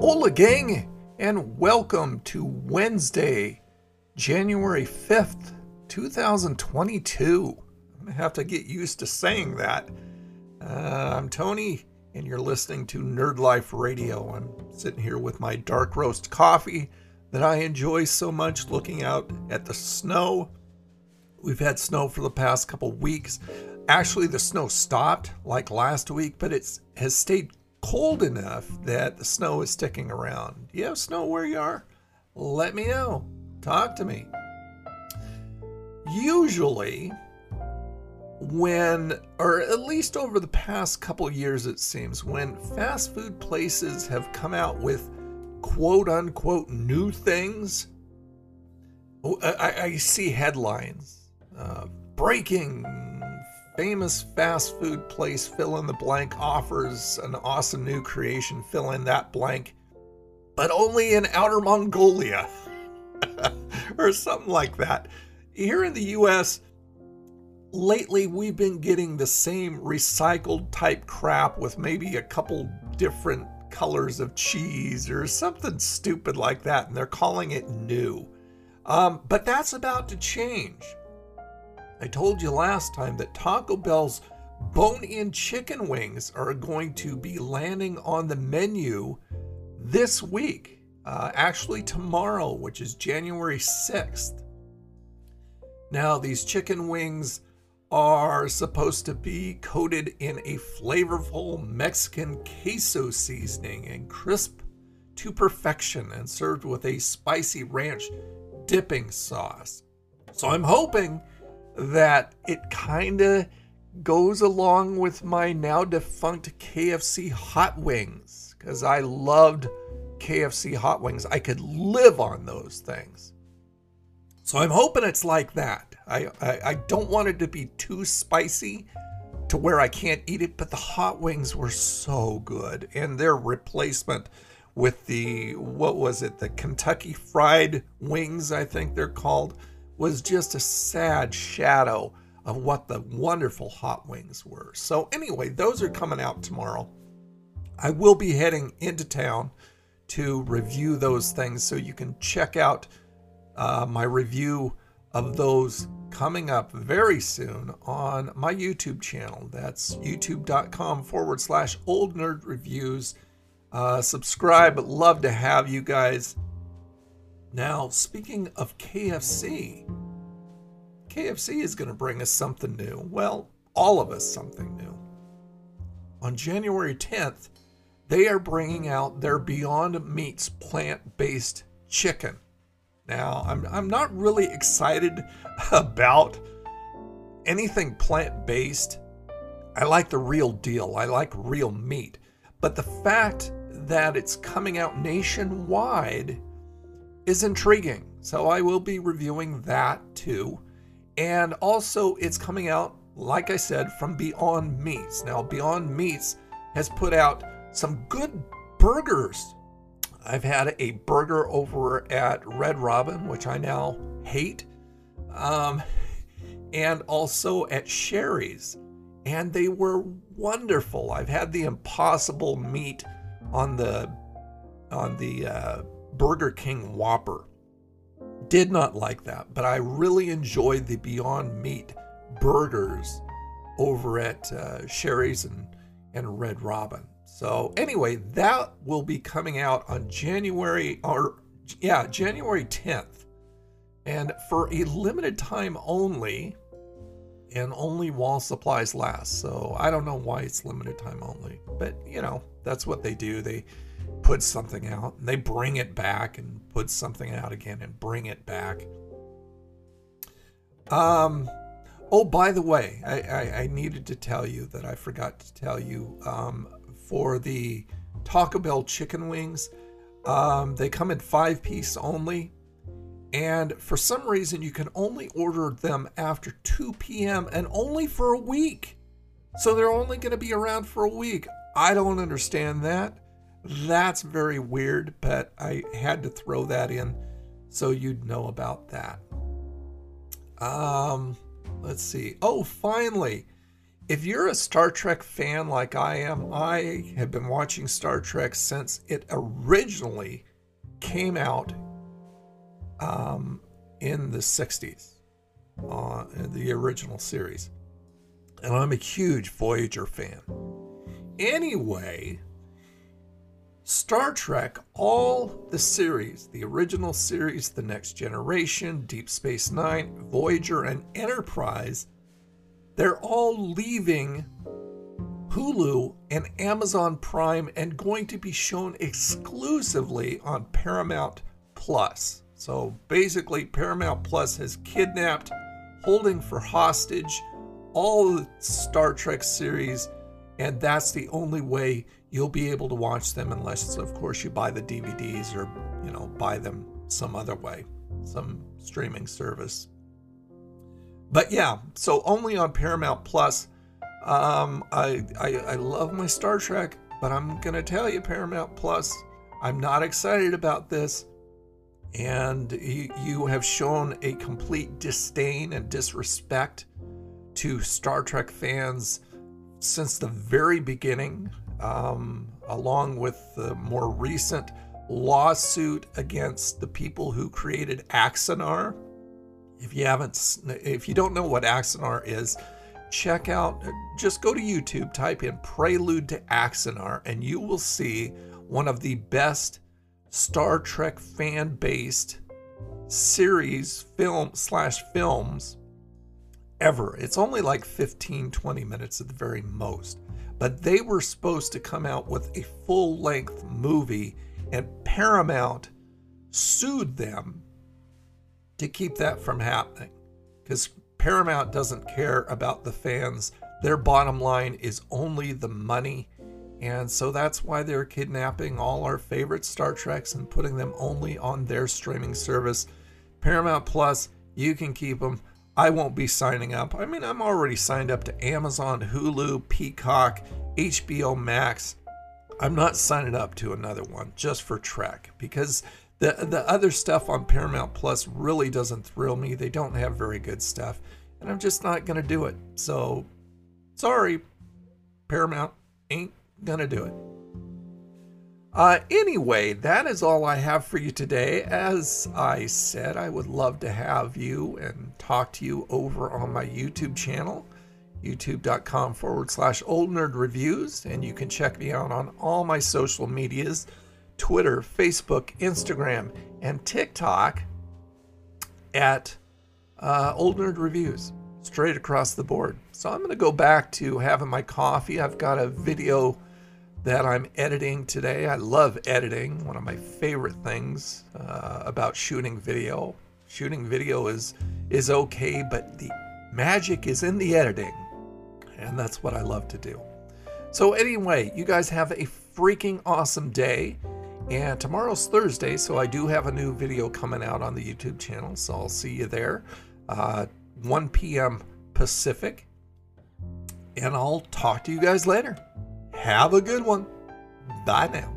Hola, gang, and welcome to Wednesday, January 5th, 2022. I'm going to have to get used to saying that. Uh, I'm Tony, and you're listening to Nerd Life Radio. I'm sitting here with my dark roast coffee that I enjoy so much looking out at the snow. We've had snow for the past couple weeks. Actually, the snow stopped like last week, but it has stayed cold enough that the snow is sticking around. Do you have snow where you are? Let me know. Talk to me. Usually, when, or at least over the past couple years, it seems, when fast food places have come out with quote unquote new things, oh, I, I see headlines uh, breaking famous fast food place fill in the blank offers an awesome new creation fill in that blank but only in outer mongolia or something like that. Here in the us lately we've been getting the same recycled type crap with maybe a couple different colors of cheese or something stupid like that and they're calling it new. Um, but that's about to change I told you last time that Taco Bell's bone in chicken wings are going to be landing on the menu this week. Uh, actually, tomorrow, which is January 6th. Now, these chicken wings are supposed to be coated in a flavorful Mexican queso seasoning and crisp to perfection and served with a spicy ranch dipping sauce. So I'm hoping that it kind of goes along with my now defunct KFC hot wings because I loved KFC hot wings. I could live on those things. So I'm hoping it's like that. I, I, I don't want it to be too spicy to where I can't eat it, but the hot wings were so good. And their replacement with the, what was it, the Kentucky Fried Wings, I think they're called was just a sad shadow of what the wonderful hot wings were. So, anyway, those are coming out tomorrow. I will be heading into town to review those things, so you can check out uh, my review of those coming up very soon on my YouTube channel. That's youtube.com forward slash old nerd reviews. Uh, subscribe, love to have you guys. Now, speaking of KFC, KFC is going to bring us something new. Well, all of us something new. On January 10th, they are bringing out their Beyond Meats plant based chicken. Now, I'm, I'm not really excited about anything plant based. I like the real deal, I like real meat. But the fact that it's coming out nationwide is intriguing. So I will be reviewing that too. And also, it's coming out, like I said, from Beyond Meats. Now, Beyond Meats has put out some good burgers. I've had a burger over at Red Robin, which I now hate, um, and also at Shari's. And they were wonderful. I've had the impossible meat on the on the uh, Burger King Whopper. Did not like that, but I really enjoyed the Beyond Meat burgers over at uh, Shari's and, and Red Robin. So, anyway, that will be coming out on January, or yeah, January 10th. And for a limited time only, and only while supplies last. So, I don't know why it's limited time only, but you know, that's what they do. They put something out and they bring it back and put something out again and bring it back. Um, oh, by the way, I, I, I needed to tell you that I forgot to tell you um, for the Taco Bell chicken wings, um, they come in five piece only. And for some reason, you can only order them after 2 p.m. and only for a week. So they're only going to be around for a week. I don't understand that. That's very weird, but I had to throw that in so you'd know about that. Um, let's see. Oh, finally, if you're a Star Trek fan like I am, I have been watching Star Trek since it originally came out um, in the 60s, uh, the original series. And I'm a huge Voyager fan. Anyway, Star Trek, all the series, the original series, The Next Generation, Deep Space Nine, Voyager, and Enterprise, they're all leaving Hulu and Amazon Prime and going to be shown exclusively on Paramount Plus. So basically, Paramount Plus has kidnapped, holding for hostage all the Star Trek series, and that's the only way you'll be able to watch them unless, of course, you buy the DVDs or, you know, buy them some other way, some streaming service. But yeah, so only on Paramount Plus. Um, I, I I love my Star Trek, but I'm gonna tell you, Paramount Plus, I'm not excited about this. And you, you have shown a complete disdain and disrespect to Star Trek fans since the very beginning, um, along with the more recent lawsuit against the people who created Axanar. If you haven't, if you don't know what Axanar is, check out, just go to YouTube, type in Prelude to Axanar, and you will see one of the best Star Trek fan based series, film slash films ever. It's only like 15, 20 minutes at the very most. But they were supposed to come out with a full length movie, and Paramount sued them to keep that from happening. Because Paramount doesn't care about the fans. Their bottom line is only the money. And so that's why they're kidnapping all our favorite Star Treks and putting them only on their streaming service. Paramount Plus, you can keep them. I won't be signing up. I mean, I'm already signed up to Amazon, Hulu, Peacock, HBO Max. I'm not signing up to another one just for Trek because the the other stuff on Paramount Plus really doesn't thrill me. They don't have very good stuff, and I'm just not going to do it. So, sorry, Paramount ain't going to do it. Uh, anyway, that is all I have for you today. As I said, I would love to have you and talk to you over on my YouTube channel, youtube.com forward slash old nerd reviews. And you can check me out on all my social medias Twitter, Facebook, Instagram, and TikTok at uh, Old Nerd Reviews, straight across the board. So I'm going to go back to having my coffee. I've got a video that I'm editing today. I love editing, one of my favorite things uh, about shooting video. Shooting video is is okay, but the magic is in the editing, and that's what I love to do. So anyway, you guys have a freaking awesome day. And tomorrow's Thursday, so I do have a new video coming out on the YouTube channel. So I'll see you there, uh, 1 p.m. Pacific. And I'll talk to you guys later. Have a good one. Bye now.